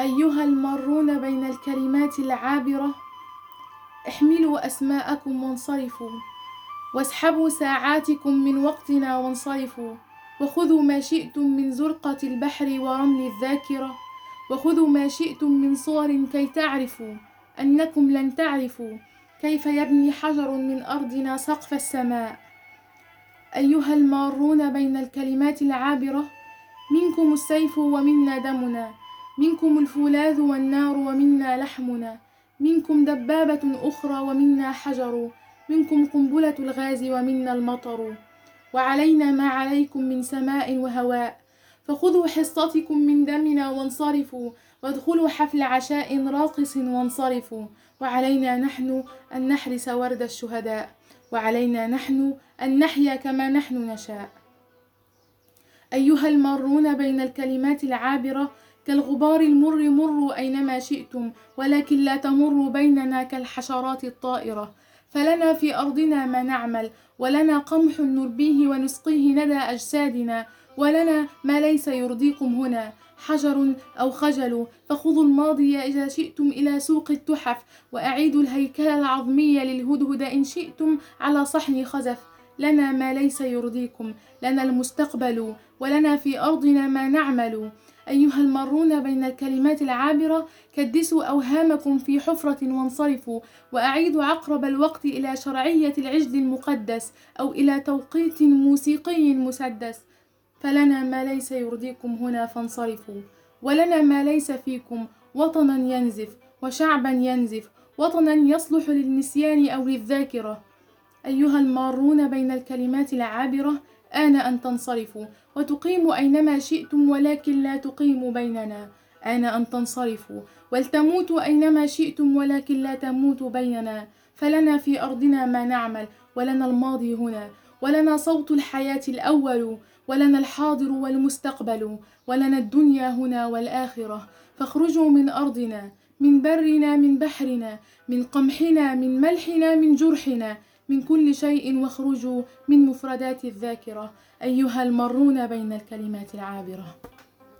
أيها المارون بين الكلمات العابرة احملوا أسماءكم وانصرفوا. واسحبوا ساعاتكم من وقتنا وانصرفوا. وخذوا ما شئتم من زرقة البحر ورمل الذاكرة. وخذوا ما شئتم من صور كي تعرفوا. أنكم لن تعرفوا كيف يبني حجر من أرضنا سقف السماء. أيها المارون بين الكلمات العابرة منكم السيف ومنا دمنا. منكم الفولاذ والنار ومنا لحمنا منكم دبابة أخرى ومنا حجر منكم قنبلة الغاز ومنا المطر. وعلينا ما عليكم من سماء وهواء فخذوا حصتكم من دمنا وانصرفوا وادخلوا حفل عشاء راقص وانصرفوا. وعلينا نحن أن نحرس ورد الشهداء وعلينا نحن أن نحيا كما نحن نشاء. أيها المارون بين الكلمات العابرة كالغبار المر مروا أينما شئتم ولكن لا تمروا بيننا كالحشرات الطائرة. فلنا في أرضنا ما نعمل ولنا قمح نربيه ونسقيه ندى أجسادنا ولنا ما ليس يرضيكم هنا حجر أو خجل. فخذوا الماضي إذا شئتم إلى سوق التحف وأعيدوا الهيكل العظمي للهدهد إن شئتم على صحن خزف. لنا ما ليس يرضيكم لنا المستقبل ولنا في أرضنا ما نعمل. أيها المارون بين الكلمات العابرة كدسوا أوهامكم في حفرة وانصرفوا وأعيدوا عقرب الوقت إلى شرعية العجل المقدس أو إلى توقيت موسيقي مسدس. فلنا ما ليس يرضيكم هنا فانصرفوا ولنا ما ليس فيكم وطنا ينزف وشعبا ينزف وطنا يصلح للنسيان أو للذاكرة. أيها المارون بين الكلمات العابرة آن أن تنصرفوا وتقيموا أينما شئتم ولكن لا تقيموا بيننا. آن أن تنصرفوا ولتموتوا أينما شئتم ولكن لا تموتوا بيننا. فلنا في أرضنا ما نعمل ولنا الماضي هنا. ولنا صوت الحياة الأول ولنا الحاضر والمستقبل ولنا الدنيا هنا والآخرة. فاخرجوا من أرضنا من برنا من بحرنا من قمحنا من ملحنا من جرحنا. من كل شيء واخرجوا من مفردات الذاكرة أيها المرون بين الكلمات العابرة.